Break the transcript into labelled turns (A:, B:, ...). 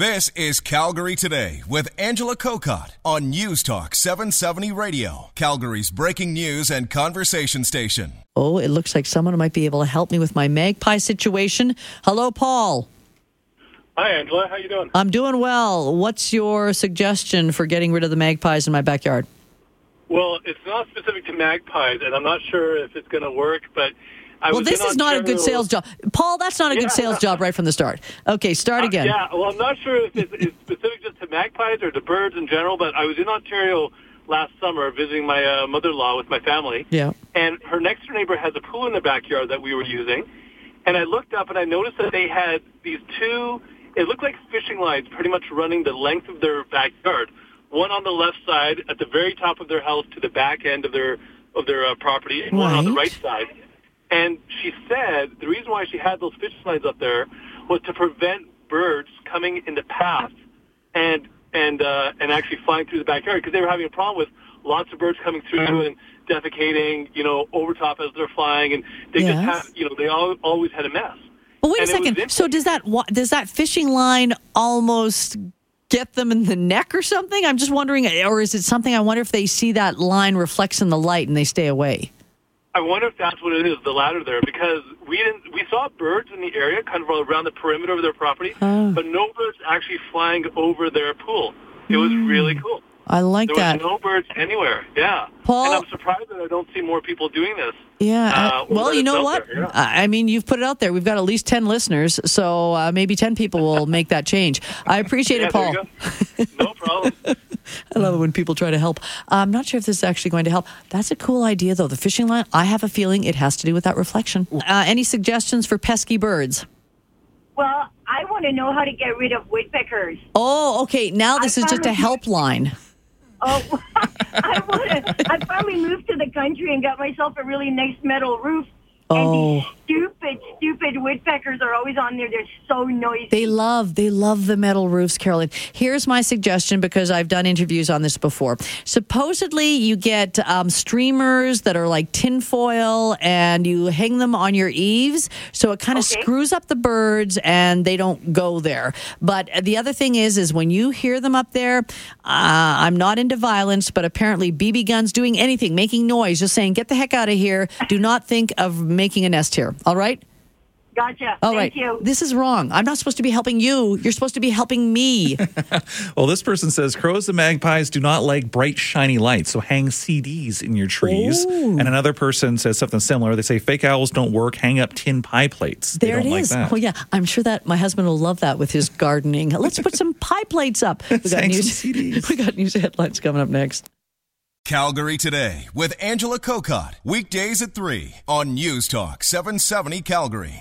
A: This is Calgary Today with Angela Kokott on News Talk 770 Radio, Calgary's breaking news and conversation station.
B: Oh, it looks like someone might be able to help me with my magpie situation. Hello, Paul.
C: Hi, Angela. How you doing?
B: I'm doing well. What's your suggestion for getting rid of the magpies in my backyard?
C: Well, it's not specific to magpies, and I'm not sure if it's going to work, but I
B: well, this is not a good sales job. Paul, that's not a
C: Yeah.
B: good sales job right from the start. Okay, start
C: Uh,
B: again.
C: yeah, well, I'm not sure if it's, it's specific just to magpies or to birds in general, but I was in Ontario last summer visiting my uh, mother-in-law with my family.
B: Yeah.
C: And her next door neighbor has a pool in the backyard that we were using. And I looked up and I noticed that they had these two, it looked like fishing lines pretty much running the length of their backyard. One on the left side at the very top of their house to the back end of their of their uh, property, and one on the
B: Right.
C: right side. And she said the reason why she had those fishing lines up there was to prevent birds coming in the path and and uh, and actually flying through the backyard because they were having a problem with lots of birds coming through and defecating, you know, over top as they're flying, and they
B: Yes.
C: just had, you know, they all, always had a mess.
B: But wait a
C: And was
B: second. So does that does that fishing line almost get them in the neck or something? I'm just wondering, or is it something? I wonder if they see that line reflects in the light and they stay away.
C: I wonder if that's what it is, the ladder there, because we didn't we saw birds in the area, kind of around the perimeter of their property,
B: Oh.
C: but no birds actually flying over their pool. It was really cool.
B: I like
C: There
B: that.
C: was no birds anywhere. Yeah,
B: Paul-
C: and I'm surprised that I don't see more people doing this.
B: Yeah.
C: Uh,
B: well, you know what?
C: there, yeah.
B: I I mean, you've put it out there. We've got at least 10 listeners, so uh, maybe 10 people will make that change. I appreciate
C: Yeah,
B: it, Paul.
C: no problem.
B: I love it when people try to help. I'm not sure if this is actually going to help. That's a cool idea, though. The fishing line, I have a feeling it has to do with that reflection. Uh, any suggestions for pesky birds?
D: Well, I want to know how to get rid of woodpeckers.
B: Oh, okay. Now this
D: I
B: is just a
D: found-
B: helpline.
D: Oh, I want to. I finally moved to the country and got myself a really nice metal roof.
B: Oh.
D: And these stupid, stupid woodpeckers are always on there. They're so noisy.
B: They love, they love the metal roofs, Carolyn. Here's my suggestion because I've done interviews on this before. Supposedly, you get um, streamers that are like tinfoil and you hang them on your eaves. So it kind of
D: Okay.
B: screws up the birds and they don't go there. But the other thing is, is when you hear them up there, uh, I'm not into violence, but apparently BB guns doing anything, making noise, just saying, get the heck out of here. Do not think of making a nest here. All right?
D: gotcha.
B: All
D: Thank
B: right.
D: you.
B: This is wrong. I'm not supposed to be helping you. You're supposed to be helping me.
E: Well, this person says crows and magpies do not like bright, shiny lights, so hang CDs in your trees. And another person says something similar. They say fake owls don't work, hang up tin pie plates.
B: There
E: they
B: it
E: don't
B: is.
E: Like that.
B: Oh yeah, I'm sure that my husband will love that with his gardening. Let's put some pie plates up. We got
E: hang
B: news.
E: CDs.
B: We got news headlines coming up next.
A: Calgary Today with Angela Kokott, weekdays at 3 on News Talk 770 Calgary.